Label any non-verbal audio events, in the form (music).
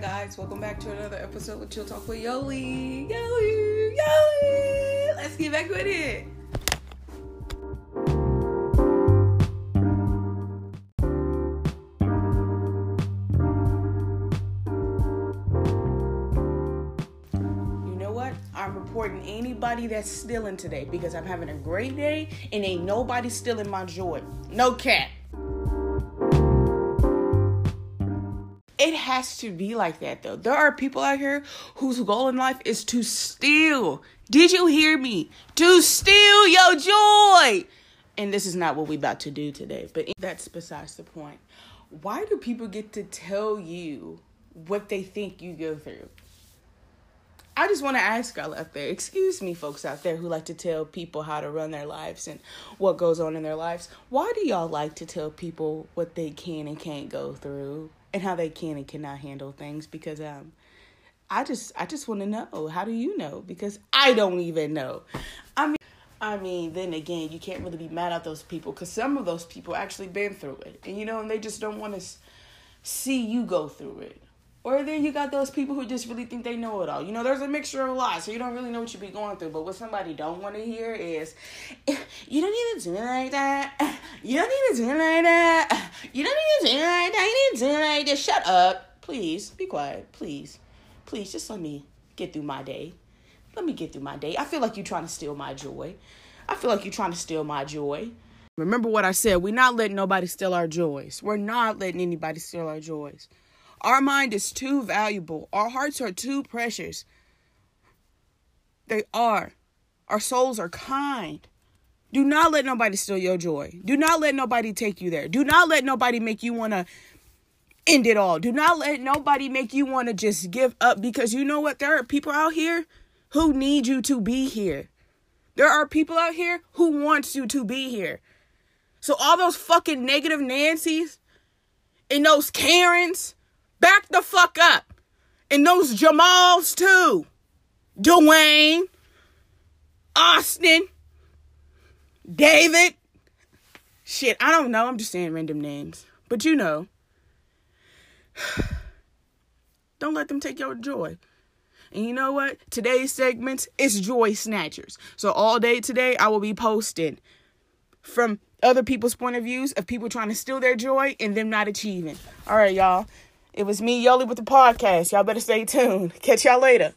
guys, welcome back to another episode with Chill Talk with Yoli. Yoli, Yoli. Let's get back with it. You know what? I'm reporting anybody that's stealing today because I'm having a great day and ain't nobody stealing my joy. No cat. It has to be like that though. There are people out here whose goal in life is to steal. Did you hear me? To steal your joy. And this is not what we're about to do today, but that's besides the point. Why do people get to tell you what they think you go through? I just want to ask y'all out there, excuse me, folks out there who like to tell people how to run their lives and what goes on in their lives. Why do y'all like to tell people what they can and can't go through and how they can and cannot handle things? Because um, I just I just want to know. How do you know? Because I don't even know. I mean. I mean, then again, you can't really be mad at those people because some of those people actually been through it, and you know, and they just don't want to see you go through it. Or then you got those people who just really think they know it all. You know, there's a mixture of a lot, so you don't really know what you be going through. But what somebody don't want to hear is, (laughs) you don't need to do it like that. (laughs) You don't need to do it like that. You don't need to do it like that. You need this. Shut up, please. Be quiet, please, please. Just let me get through my day. Let me get through my day. I feel like you're trying to steal my joy. I feel like you're trying to steal my joy. Remember what I said. We're not letting nobody steal our joys. We're not letting anybody steal our joys. Our mind is too valuable. Our hearts are too precious. They are. Our souls are kind. Do not let nobody steal your joy. Do not let nobody take you there. Do not let nobody make you want to end it all. Do not let nobody make you want to just give up because you know what? There are people out here who need you to be here. There are people out here who want you to be here. So all those fucking negative Nancy's and those Karens, back the fuck up. And those Jamals too. Dwayne, Austin, David. Shit, I don't know. I'm just saying random names. But you know. (sighs) Don't let them take your joy. And you know what? Today's segment is Joy Snatchers. So all day today, I will be posting from other people's point of views of people trying to steal their joy and them not achieving. All right, y'all. It was me, Yoli, with the podcast. Y'all better stay tuned. Catch y'all later.